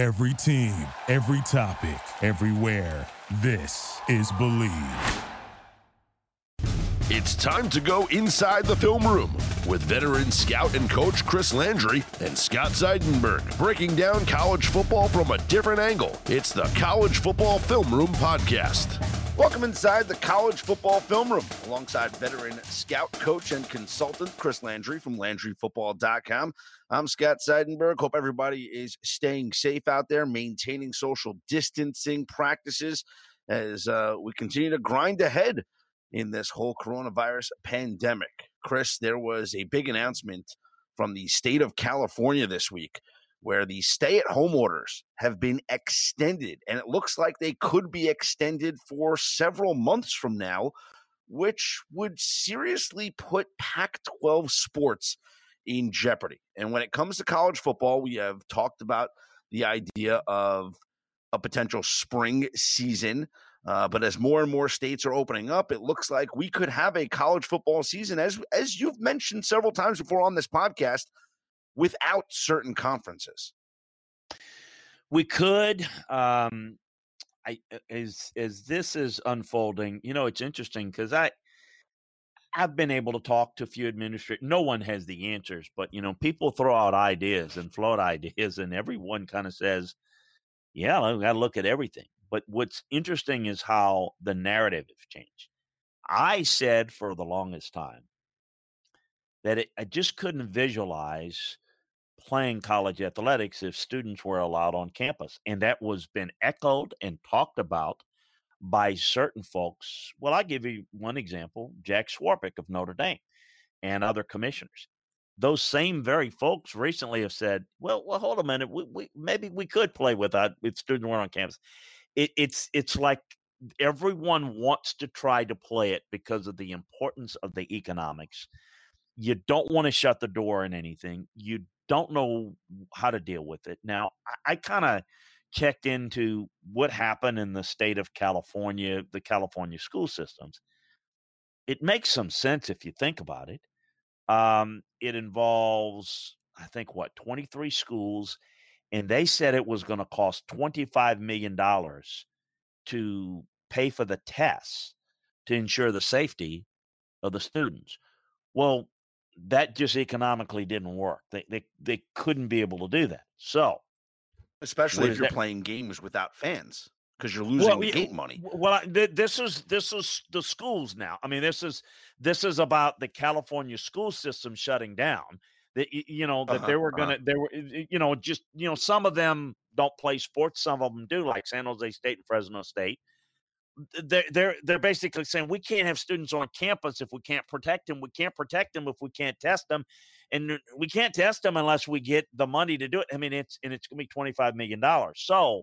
Every team, every topic, everywhere. This is Bleav. It's time to go inside the film room with veteran scout and coach Chris Landry and Scott Seidenberg breaking down college football from a different angle. It's the College Football Film Room Podcast. Welcome inside the College Football Film Room alongside veteran scout, coach, and consultant Chris Landry from LandryFootball.com. I'm Scott Seidenberg. Hope everybody is staying safe out there, maintaining social distancing practices as uh, we continue to grind ahead in this whole coronavirus pandemic. Chris, there was a big announcement from the state of California this week where the stay at home orders have been extended, and it looks like they could be extended for several months from now, which would seriously put Pac 12 sports in jeopardy. And when it comes to college football, we have talked about the idea of a potential spring season. Uh, but as more and more states are opening up, it looks like we could have a college football season, as as you've mentioned several times before on this podcast, without certain conferences. We could. Um, I as as this is unfolding, you know, it's interesting because I I've been able to talk to a few administrators. No one has the answers, but you know, people throw out ideas and float ideas, and everyone kind of says, "Yeah, I got to look at everything." But what's interesting is how the narrative has changed. I said for the longest time that it, I just couldn't visualize playing college athletics if students were allowed on campus. And that was been echoed and talked about by certain folks. Well, I'll give you one example Jack Swarbrick of Notre Dame and other commissioners. Those same very folks recently have said, well, well, hold a minute. We, we, maybe we could play without if students were on campus it, it's it's like everyone wants to try to play it because of the importance of the economics. You don't want to shut the door on anything. You don't know how to deal with it. Now, I, I kind of checked into what happened in the state of California, the California school systems. It makes some sense if you think about it. Um, it involves, I think, what, 23 schools and they said it was going to cost $25 million to pay for the tests to ensure the safety of the students. Well, that just economically didn't work. They they they couldn't be able to do that. So, especially if you're that? playing games without fans because you're losing well, gate money. Well, this is this is the schools now. I mean, this is this is about the California school system shutting down that you know that uh-huh, they were gonna uh-huh. they were you know just you know some of them don't play sports some of them do like san jose state and fresno state they're they're they're basically saying we can't have students on campus if we can't protect them we can't protect them if we can't test them and we can't test them unless we get the money to do it. I mean it's and it's going to be 25 million dollars. So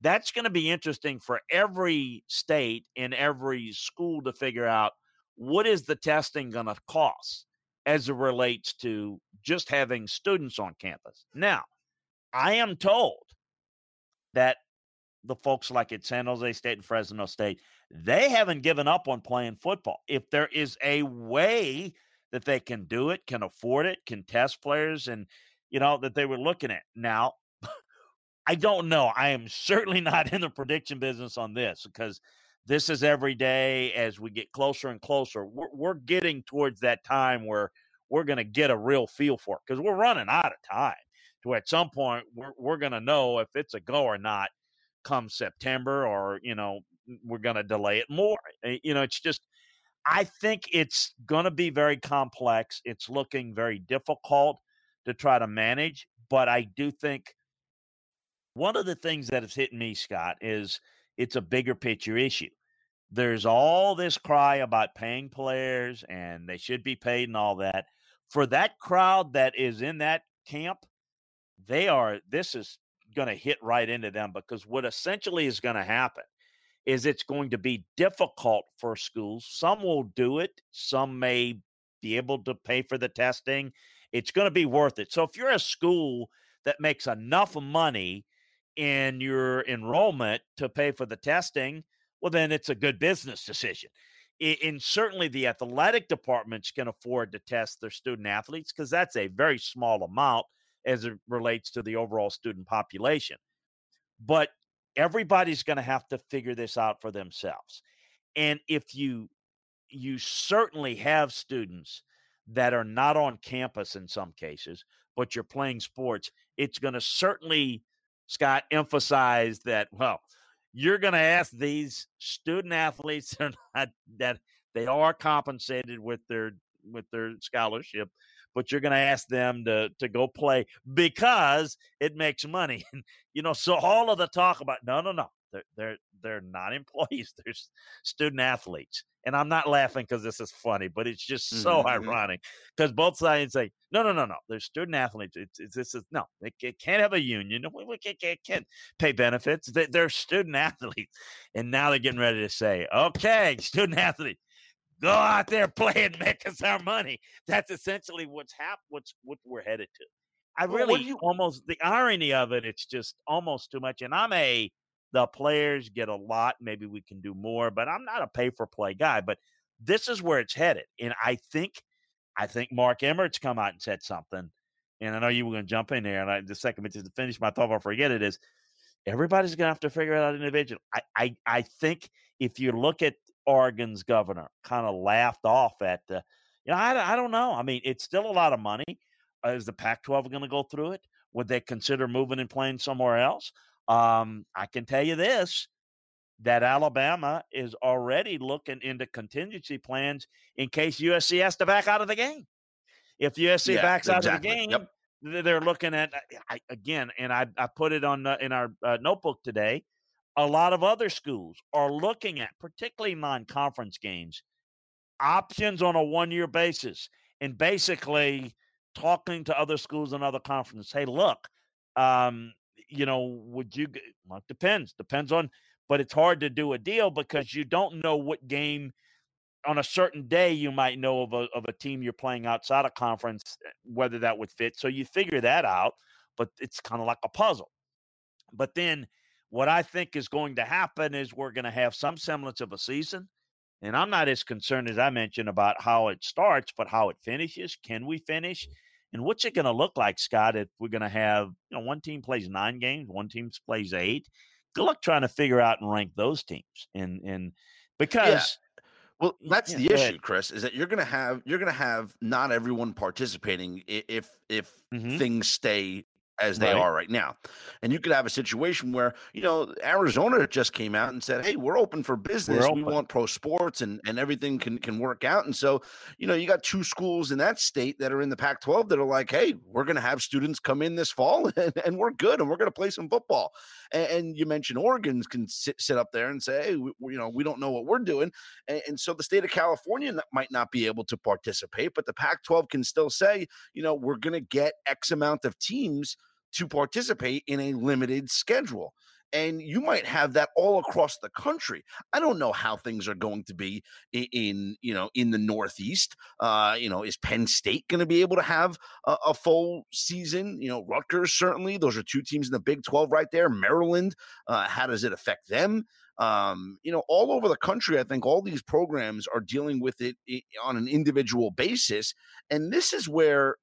that's going to be interesting for every state and every school to figure out what is the testing going to cost as it relates to just having students on campus. Now, I am told that the folks like at San Jose State and Fresno State, they haven't given up on playing football. If there is a way that they can do it, can afford it, can test players, and you know that they were looking at. Now, I don't know. I am certainly not in the prediction business on this because this is every day as we get closer and closer. We're, we're getting towards that time where we're going to get a real feel for it because we're running out of time. To at some point, we're, we're going to know if it's a go or not come September, or you know, we're going to delay it more. Eh, you know, it's just. I think it's going to be very complex. It's looking very difficult to try to manage, but I do think one of the things that has hit me, Scott, is it's a bigger picture issue. There's all this cry about paying players and they should be paid and all that. For that crowd that is in that camp, they are, this is going to hit right into them because what essentially is going to happen is it's going to be difficult for schools. Some will do it, some may be able to pay for the testing. It's going to be worth it. So if you're a school that makes enough money in your enrollment to pay for the testing, well, then it's a good business decision. And certainly the athletic departments can afford to test their student athletes because that's a very small amount as it relates to the overall student population. but everybody's going to have to figure this out for themselves. And if you you certainly have students that are not on campus in some cases, but you're playing sports, it's going to certainly, Scott, emphasize that, well, you're going to ask these student athletes that they are compensated with their with their scholarship but you're going to ask them to to go play because it makes money. you know, so all of the talk about no, no, no, they're they're they're not employees. They're student athletes, and I'm not laughing because this is funny, but it's just so mm-hmm. ironic because both sides say no, no, no, no. They're student athletes. It's, it's this is no. They, can't have a union. We, we can't, can't, can't pay benefits. They, they're student athletes, and now they're getting ready to say, okay, student athlete go out there, play and make us our money. That's essentially what's happened. What's what we're headed to. I really you, almost the irony of it. It's just almost too much. And I'm a the players get a lot. Maybe we can do more, but I'm not a pay for play guy. But this is where it's headed, and I think I think Mark Emmert's come out and said something. And I know you were going to jump in there, and I, the second minute to finish my thought before I forget it is everybody's going to have to figure it out individually. I, I I think if you look at Oregon's governor kind of laughed off at the, you know, I, I don't know. I mean, it's still a lot of money. Uh, is the Pac 12 going to go through it? Would they consider moving and playing somewhere else? Um, I can tell you this that Alabama is already looking into contingency plans in case USC has to back out of the game. If USC yeah, backs exactly. out of the game, yep. they're looking at I, again, and I, I put it on uh, in our uh, notebook today a lot of other schools are looking at, particularly non conference games, options on a one year basis and basically talking to other schools and other conferences. Hey, look, um, you know, would you, well, depends, depends on, but it's hard to do a deal because you don't know what game on a certain day you might know of a, of a team you're playing outside of conference, eh, whether that would fit. So you figure that out, but it's kind of like a puzzle. But then, what I think is going to happen is we're going to have some semblance of a season. And I'm not as concerned as I mentioned about how it starts, but how it finishes. Can we finish? And what's it going to look like, Scott, if we're going to have, you know, one team plays nine games, one team plays eight? Good luck trying to figure out and rank those teams. And and because yeah. Well, that's yeah, the issue, Chris, is that you're gonna have you're gonna have not everyone participating if if mm-hmm. things stay as they right. are right now. And you could have a situation where, you know, Arizona just came out and said, Hey, we're open for business. Open. We want pro sports and, and everything can, can work out. And so, you know, you got two schools in that state that are in the Pac 12 that are like, Hey, we're going to have students come in this fall and, and we're good and we're going to play some football. And, and, you mentioned Oregon can sit, sit up there and say, Hey, we, you know, we don't know what we're doing. And, and so the state of California might not be able to participate, but the Pac 12 can still say, you know, we're going to get X amount of teams to participate in a limited schedule and you might have that all across the country. I don't know how things are going to be in, in you know in the Northeast. Uh, you know, is Penn State going to be able to have a, a, full season? You know, Rutgers certainly. Those are two teams in the Big Twelve right there. Maryland. Uh, how does it affect them? Um, you know, all over the country, I think all these programs are dealing with it on an individual basis, and this is where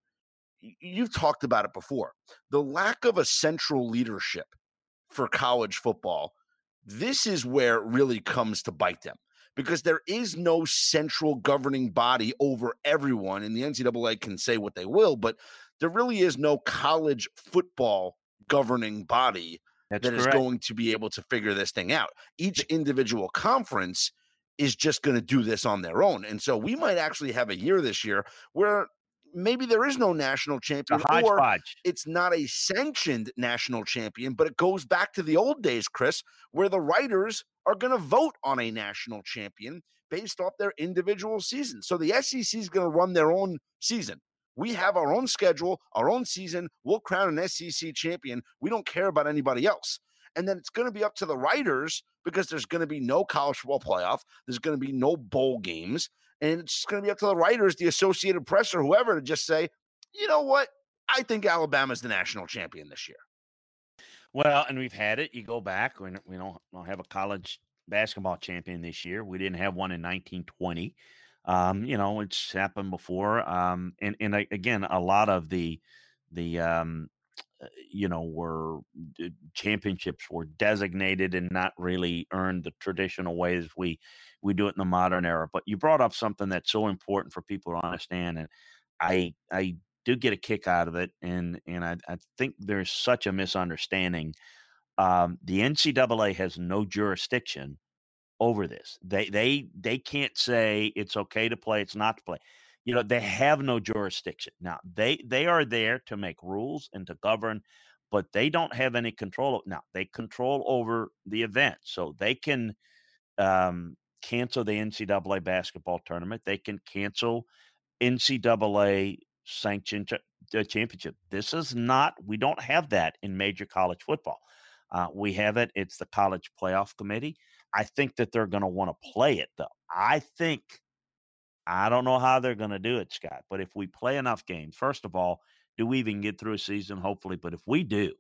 you've talked about it before the lack of a central leadership for college football this is where it really comes to bite them because there is no central governing body over everyone and the ncaa can say what they will but there really is no college football governing body That's that correct. is going to be able to figure this thing out each individual conference is just going to do this on their own. And so we might actually have a year this year where maybe there is no national champion, or it's not a sanctioned national champion, but it goes back to the old days, Chris, where the writers are going to vote on a national champion based off their individual season. So the SEC is going to run their own season. We have our own schedule, our own season. We'll crown an SEC champion. We don't care about anybody else. And then it's going to be up to the writers because there's going to be no college football playoff. There's going to be no bowl games. And it's going to be up to the writers, the Associated Press, or whoever to just say, you know what? I think Alabama's the national champion this year. Well, and we've had it. You go back, we, we don't, don't have a college basketball champion this year. We didn't have one in 1920. Um, you know, it's happened before. Um, and and again, a lot of the the um, you know, were championships were designated and not really earned the traditional ways we we do it in the modern era. But you brought up something that's so important for people to understand, and I I do get a kick out of it, and and I, I think there's such a misunderstanding. Um, the NCAA has no jurisdiction over this. They they they can't say it's okay to play, it's not to play. You know, they have no jurisdiction. Now, they they are there to make rules and to govern, but they don't have any control. Now, they control over the event, so they can um, cancel the NCAA basketball tournament. They can cancel NCAA sanctioned championship. This is not. We don't have that in major college football. Uh, we have it. It's the college playoff committee. I think that they're going to want to play it, though. I think, I don't know how they're going to do it, Scott, but if we play enough games, first of all, do we even get through a season? Hopefully. But if we do,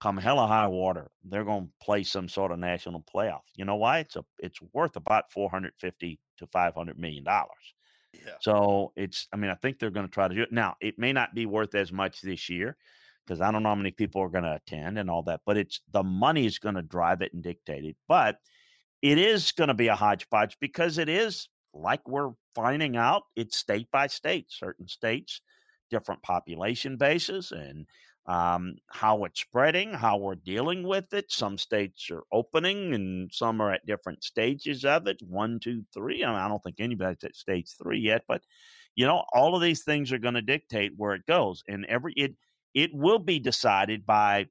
come hella high water, they're going to play some sort of national playoff. You know why? It's a it's worth about 450 to 500 million dollars. Yeah. So it's I mean, I think they're going to try to do it. Now, it may not be worth as much this year because I don't know how many people are going to attend and all that, but it's the money is going to drive it and dictate it. But it is going to be a hodgepodge because it is like we're finding out, it's state by state. Certain states, different population bases, and um, how it's spreading, how we're dealing with it. Some states are opening and some are at different stages of it one, two, three. I, mean, I don't think anybody's at stage three yet, but you know, all of these things are going to dictate where it goes. And every, it, it will be decided by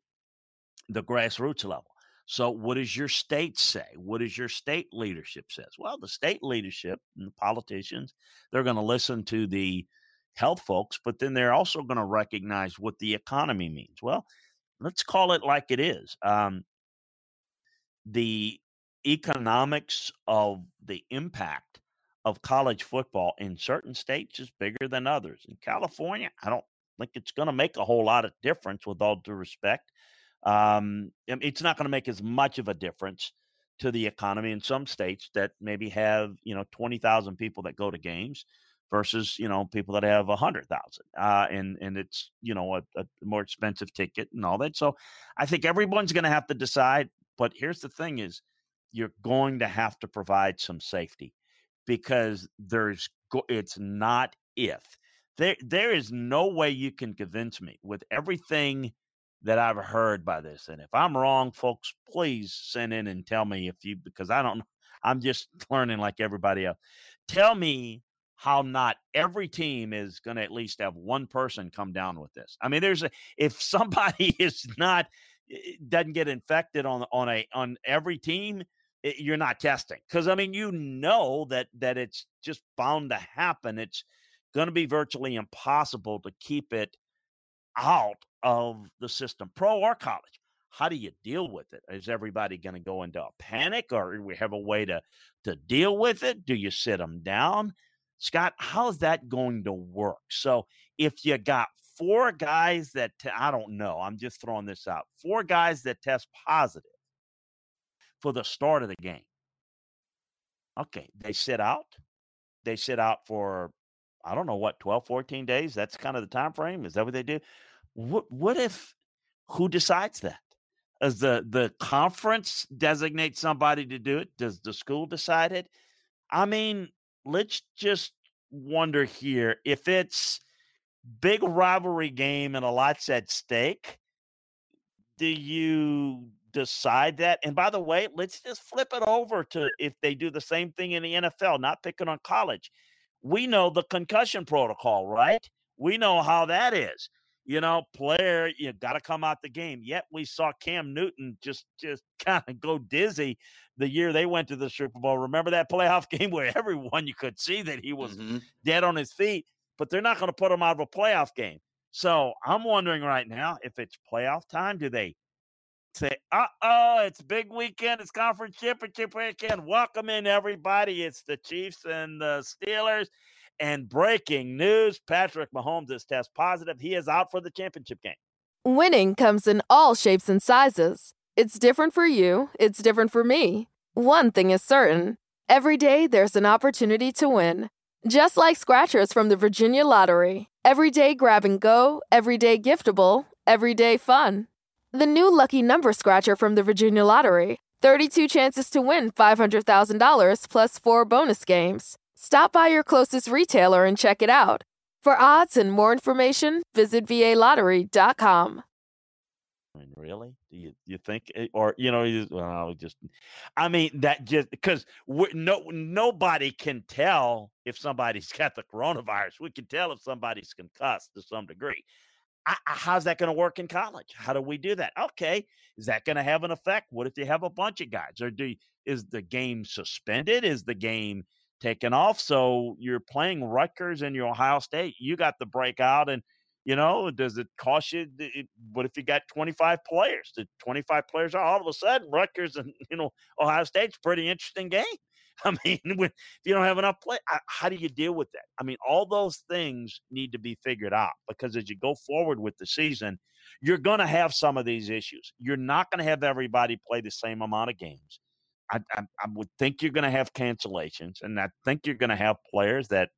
the grassroots level. So, what does your state say? What does your state leadership says? Well, the state leadership and the politicians, they're going to listen to the health folks, but then they're also going to recognize what the economy means. Well, let's call it like it is. Um, the economics of the impact of college football in certain states is bigger than others. In California, I don't think it's going to make a whole lot of difference with all due respect. Um, it's not going to make as much of a difference to the economy in some states that maybe have, you know, 20,000 people that go to games versus, you know, people that have a hundred thousand. Uh, and, and it's, you know, a, a more expensive ticket and all that. So I think everyone's going to have to decide, but here's the thing is you're going to have to provide some safety because there's, it's not if there there is no way you can convince me with everything that I've heard by this. And if I'm wrong, folks, please send in and tell me if you because I don't I'm just learning like everybody else. Tell me how not every team is going to at least have one person come down with this. I mean, there's a if somebody is not eh, doesn't get infected on on a on every team, it, you're not testing because I mean you know that that it's just bound to happen. It's going to be virtually impossible to keep it out of the system, pro or college. How do you deal with it? Is everybody going to go into a panic or we have a way to, to deal with it? Do you sit them down? Scott, how's that going to work? So if you got four guys that, I don't know, I'm just throwing this out, four guys that test positive for the start of the game. Okay, they sit out. They sit out for I don't know what 12, 14 days. That's kind of the time frame. Is that what they do? What what if who decides that? Does the the conference designate somebody to do it? Does the school decide it? I mean, let's just wonder here if it's big rivalry game and a lot's at stake. Do you decide that? And by the way, let's just flip it over to if they do the same thing in the NFL, not picking on college we know the concussion protocol, right? We know how that is. You know, player, you got to come out the game. Yet we saw Cam Newton just just kind of go dizzy the year they went to the Super Bowl. Remember that playoff game where everyone you could see that he was mm-hmm. dead on his feet, but they're not going to put him out of a playoff game. So I'm wondering right now if it's playoff time, do they say, uh oh, it's big weekend, it's conference championship weekend. Welcome in, everybody. It's the Chiefs and the Steelers. And breaking news Patrick Mahomes is test positive. He is out for the championship game. Winning comes in all shapes and sizes. It's different for you, it's different for me. One thing is certain every day there's an opportunity to win. Just like scratchers from the Virginia Lottery. Every day grab and go, every day giftable, everyday fun. The new Lucky Number Scratcher from the Virginia Lottery 32 chances to win $500,000 plus four bonus games. Stop by your closest retailer and check it out. For odds and more information, visit VALottery.com. I mean, really? Do you you think, or you know, you, well, just, I mean, that just because no nobody can tell if somebody's got the coronavirus. We can tell if somebody's concussed to some degree. I, how's that going to work in college? How do we do that? Okay, is that going to have an effect? What if you have a bunch of guys, or do is the game suspended? Is the game taken off? So you're playing Rutgers and your Ohio State. You got the breakout, and you know, does it cost you? It, what if you got 25 players? The 25 players are all of a sudden Rutgers and you know Ohio State's pretty interesting game. I mean, when, if you don't have enough play, how do you deal with that? I mean, all those things need to be figured out because as you go forward with the season, you're going to have some of these issues. You're not going to have everybody play the same amount of games. I, I, I would think you're going to have cancellations, and I think you're going to have players that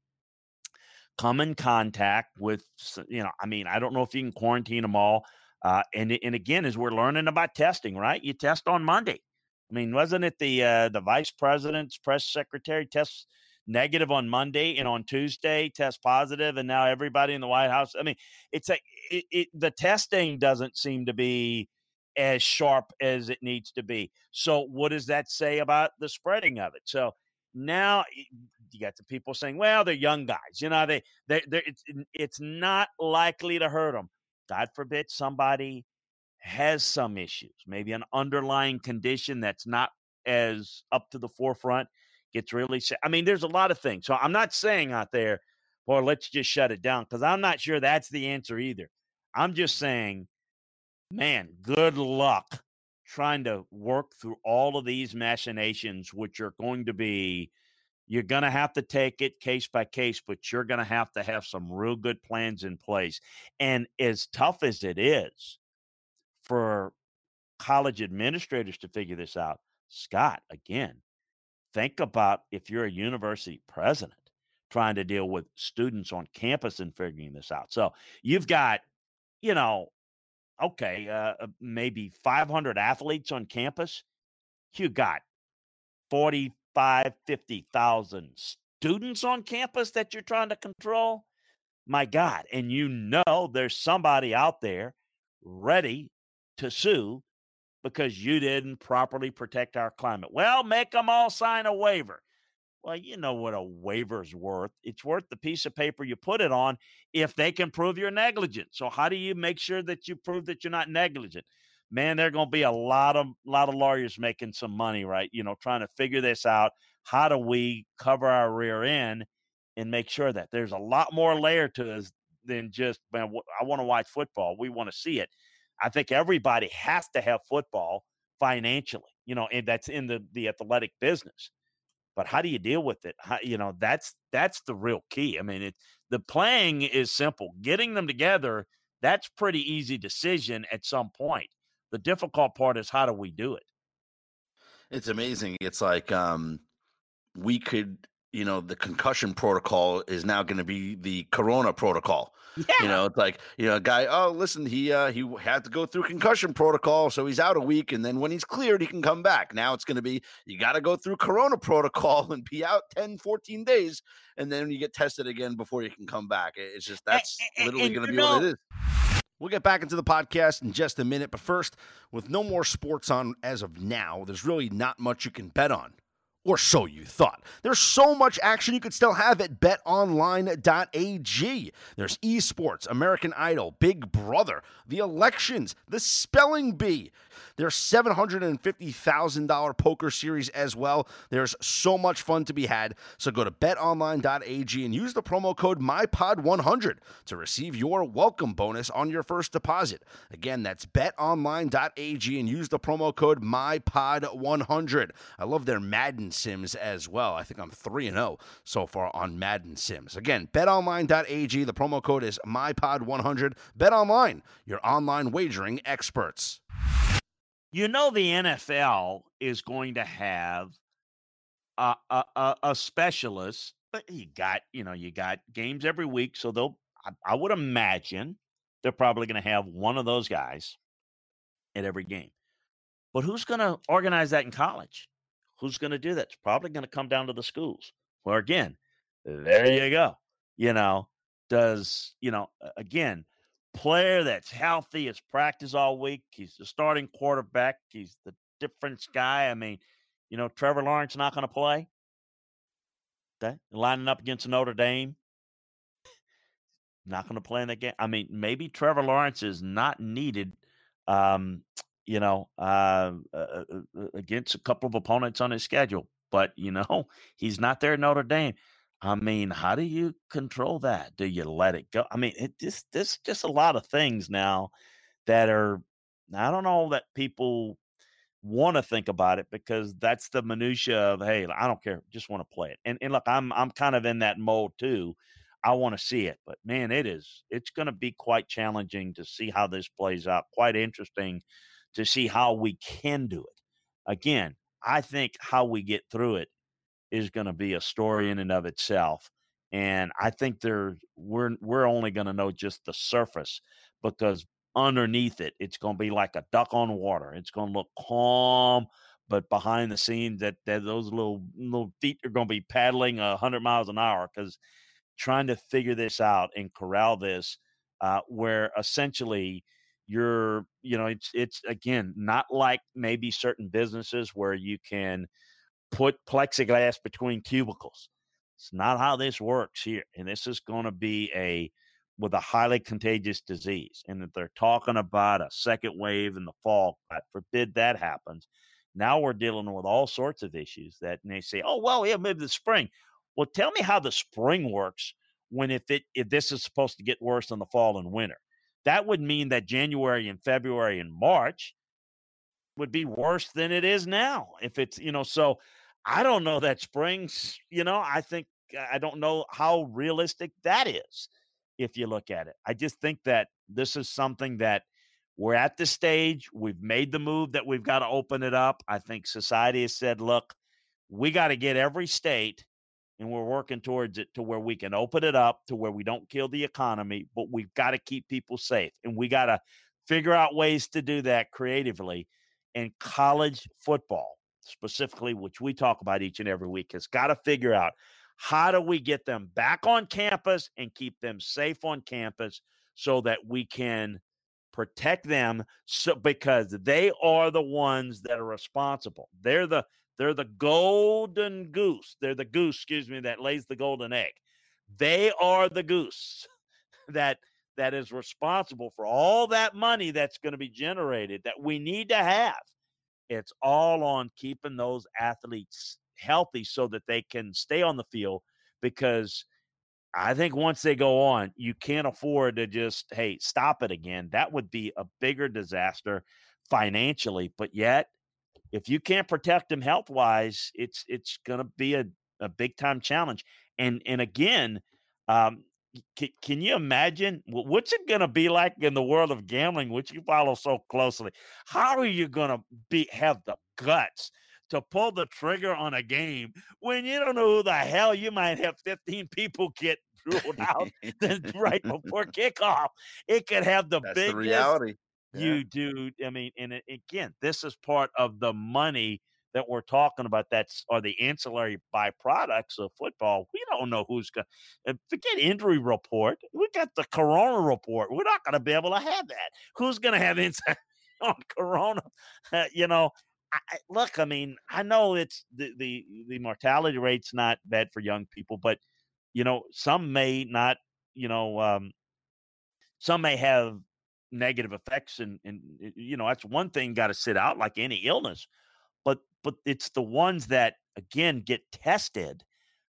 come in contact with, you know, I mean, I don't know if you can quarantine them all. Uh, and and again, as we're learning about testing, right? You test on Monday. I mean, wasn't it the uh, the vice president's press secretary tests negative on Monday and on Tuesday test positive, and now everybody in the White House? I mean, it's a it, it, the testing doesn't seem to be as sharp as it needs to be. So, what does that say about the spreading of it? So now you got the people saying, "Well, they're young guys, you know, they they they it's it's not likely to hurt them." God forbid somebody has some issues, maybe an underlying condition that's not as up to the forefront, gets really. I mean, there's a lot of things. So I'm not saying out there, or let's just shut it down, because I'm not sure that's the answer either. I'm just saying, man, good luck trying to work through all of these machinations, which are going to be you're going to have to take it case by case, but you're going to have to have some real good plans in place. And as tough as it is, for college administrators to figure this out. Scott, again, think about if you're a university president trying to deal with students on campus and figuring this out. So you've got, you know, okay, uh, uh maybe 500 athletes on campus. You got 45, 50,000 students on campus that you're trying to control. My God. And you know there's somebody out there ready to sue because you didn't properly protect our climate. Well, make them all sign a waiver. Well, you know what a waiver's worth. It's worth the piece of paper you put it on if they can prove you're negligent. So how do you make sure that you prove that you're not negligent? Man, there're going to be a lot of lot of lawyers making some money, right? You know, trying to figure this out. How do we cover our rear end and make sure that there's a lot more layer to this than just man, I want to watch football. We want to see it. I think everybody has to have football financially, you know, and that's in the the athletic business. But how do you deal with it? How, you know, that's that's the real key. I mean, it the playing is simple. Getting them together, that's pretty easy decision at some point. The difficult part is how do we do it? It's amazing. It's like um we could you know the concussion protocol is now going to be the corona protocol yeah. you know it's like you know a guy oh listen he uh he had to go through concussion protocol so he's out a week and then when he's cleared he can come back now it's going to be you got to go through corona protocol and be out 10 14 days and then you get tested again before you can come back it's just that's and, literally going to be know, what it is We'll get back into the podcast in just a minute, but first, with no more sports on as of now, there's really not much you can bet on. Or so you thought. There's so much action you could still have at betonline.ag. There's esports, American Idol, Big Brother, the elections, the spelling bee. There's $750,000 poker series as well. There's so much fun to be had. So go to betonline.ag and use the promo code MyPod100 to receive your welcome bonus on your first deposit. Again, that's betonline.ag and use the promo code MyPod100. I love their Madden Sims as well. I think I'm 3 0 so far on Madden Sims. Again, betonline.ag. The promo code is MyPod100. BetOnline, your online wagering experts. You know the NFL is going to have a, a, a specialist. But you got you know you got games every week, so they'll. I, I would imagine they're probably going to have one of those guys at every game. But who's going to organize that in college? Who's going to do that? It's probably going to come down to the schools. Well, again, there you go. You know, does, you know, again, player that's healthy, has practiced all week. He's the starting quarterback. He's the difference guy. I mean, you know, Trevor Lawrence not going to play. Okay. Lining up against Notre Dame. Not going to play in that game. I mean, maybe Trevor Lawrence is not needed, um, you know, uh, uh, uh, uh against a couple of opponents on his schedule. But, you know, he's not there at Notre Dame. I mean, how do you control that? Do you let it go? I mean, it just there's just a lot of things now that are I don't know that people want to think about it because that's the minutia of hey, I don't care, just want to play it. And and look, I'm I'm kind of in that mold too. I want to see it, but man, it is it's going to be quite challenging to see how this plays out. Quite interesting to see how we can do it. Again, I think how we get through it is going to be a story in and of itself. And I think there we're we're only going to know just the surface because underneath it, it's going to be like a duck on water. It's going to look calm, but behind the scenes, that, that those little little feet are going to be paddling a hundred miles an hour because trying to figure this out and corral this, uh, where essentially you're, you know, it's it's again not like maybe certain businesses where you can put plexiglass between cubicles. It's not how this works here. And this is going to be a with a highly contagious disease. And that they're talking about a second wave in the fall. God forbid that happens. Now we're dealing with all sorts of issues that and they say, oh well, yeah, maybe the spring. Well, tell me how the spring works when if it if this is supposed to get worse in the fall and winter. That would mean that January and February and March would be worse than it is now. If it's, you know, so I don't know that springs, you know, I think I don't know how realistic that is if you look at it. I just think that this is something that we're at the stage. We've made the move that we've got to open it up. I think society has said, look, we got to get every state, and we're working towards it to where we can open it up to where we don't kill the economy, but we've got to keep people safe. And we got to figure out ways to do that creatively. And college football specifically, which we talk about each and every week, has got to figure out how do we get them back on campus and keep them safe on campus so that we can protect them so because they are the ones that are responsible. They're the they're the golden goose. They're the goose, excuse me, that lays the golden egg. They are the goose that that is responsible for all that money that's going to be generated that we need to have it's all on keeping those athletes healthy so that they can stay on the field because I think once they go on, you can't afford to just, hey, stop it again. That would be a bigger disaster financially. But yet, if you can't protect them health wise, it's it's gonna be a, a big time challenge. And and again, um, can, can you imagine what's it going to be like in the world of gambling, which you follow so closely? How are you going to be have the guts to pull the trigger on a game when you don't know who the hell you might have 15 people get ruled out right before kickoff? It could have the That's biggest the reality. You do. I mean, and again, this is part of the money that we're talking about that's are the ancillary byproducts of football. We don't know who's going to forget injury report. We got the corona report. We're not going to be able to have that. Who's going to have insight on corona? Uh, you know, I, look, I mean, I know it's the, the the mortality rate's not bad for young people, but you know, some may not, you know, um, some may have negative effects and and you know that's one thing got to sit out like any illness but but it's the ones that again get tested,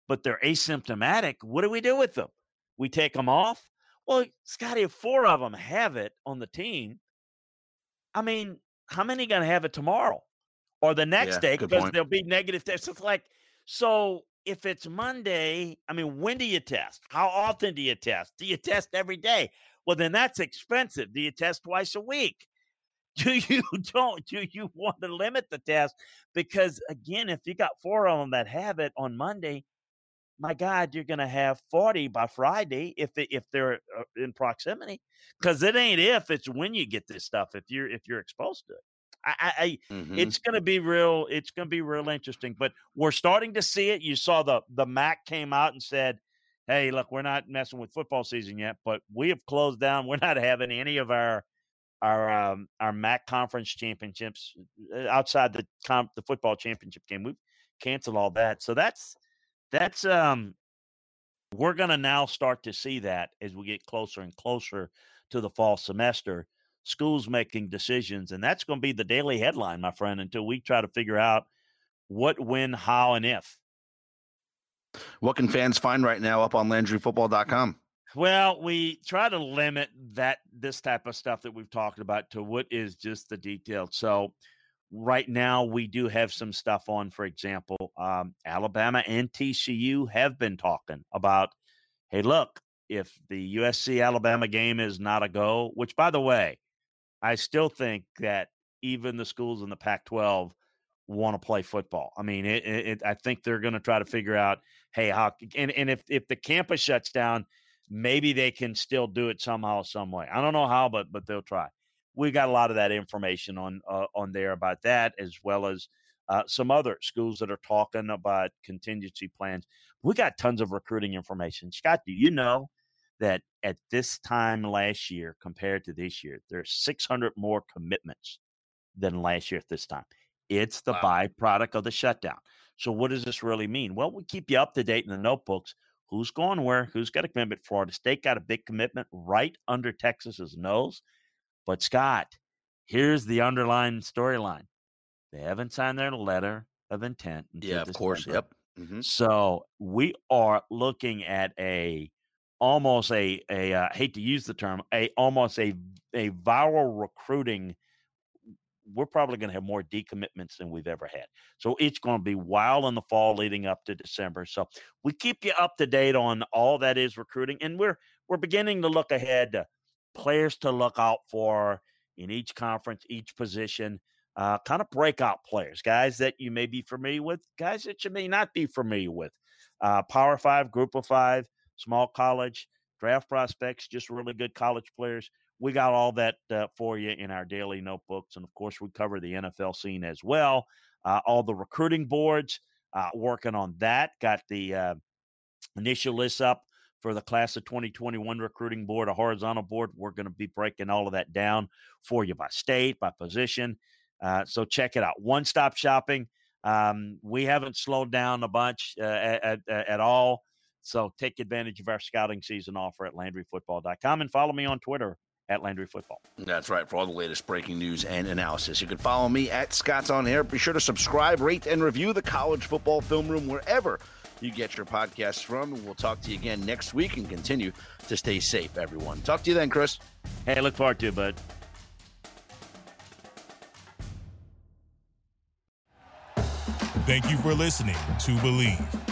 but they're asymptomatic. What do we do with them? We take them off. Well, Scotty, if four of them have it on the team, I mean, how many going to have it tomorrow or the next Yeah, day because there'll be negative tests? It's like so. If it's Monday, I mean, when do you test? How often do you test? Do you test every day? Well, then that's expensive. Do you test twice a week? do you don't do you want to limit the test because again if you got four of them that have it on monday my God, you're going to have 40 by Friday if if they're uh, in proximity, because it ain't if it's when you get this stuff. If you're if you're exposed to it, I, I mm-hmm. it's going to be real. It's going to be real interesting. But we're starting to see it. You saw the the MAC came out and said, "Hey, look, we're not messing with football season yet, but we have closed down. We're not having any of our." Our um, our MAC conference championships uh, outside the comp, the football championship game, we've canceled all that. So that's that's um we're going to now start to see that as we get closer and closer to the fall semester schools making decisions and that's going to be the daily headline my friend until we try to figure out what when how and if what can fans find right now up on landryfootball.com well we try to limit that this type of stuff that we've talked about to what is just the details. So right now we do have some stuff on for example um, alabama and tcu have been talking about hey look if the usc alabama game is not a go which by the way i still think that even the schools in the pac 12 want to play football i mean it, it, i think they're going to try to figure out hey how and, and if, if the campus shuts down maybe they can still do it somehow some way i don't know how but but they'll try we got a lot of that information on uh, on there about that, as well as uh, some other schools that are talking about contingency plans. We got tons of recruiting information. Scott, do you know that at this time last year compared to this year, there's 600 more commitments than last year at this time. It's the wow. byproduct of the shutdown. So, what does this really mean? Well, we keep you up to date in the notebooks. Who's going where? Who's got a commitment? Florida State got a big commitment right under Texas's nose. But Scott, here's the underlying storyline. They haven't signed their letter of intent. Yeah, of course. Yep. Mm-hmm. So we are looking at a almost a a uh, hate to use the term a almost a a viral recruiting. We're probably going to have more decommitments than we've ever had. So it's going to be wild in the fall leading up to December. So we keep you up to date on all that is recruiting, and we're we're beginning to look ahead to players to look out for in each conference, each position. Uh, kind of breakout players, guys that you may be familiar with, guys that you may not be familiar with. Uh, Power five, Group of five, small college, draft prospects, just really good college players. We got all that uh, for you in our daily notebooks. And of course, we cover the NFL scene as well. Uh, all the recruiting boards, uh, working on that. Got the uh, initial list up for the class of 2021 recruiting board, a horizontal board. We're going to be breaking all of that down for you by state, by position. Uh, so check it out. One stop shopping. Um, we haven't slowed down a bunch uh, at, at, at, all. So take advantage of our scouting season offer at LandryFootball.com and follow me on Twitter at Landry Football. That's right. For all the latest breaking news and analysis, you can follow me at Scott's on Air. Be sure to subscribe, rate, and review the College Football Film Room wherever you get your podcasts from. And we'll talk to you again next week and continue to stay safe, everyone. Talk to you then, Chris. Hey, look forward to it, bud. Thank you for listening to Bleav.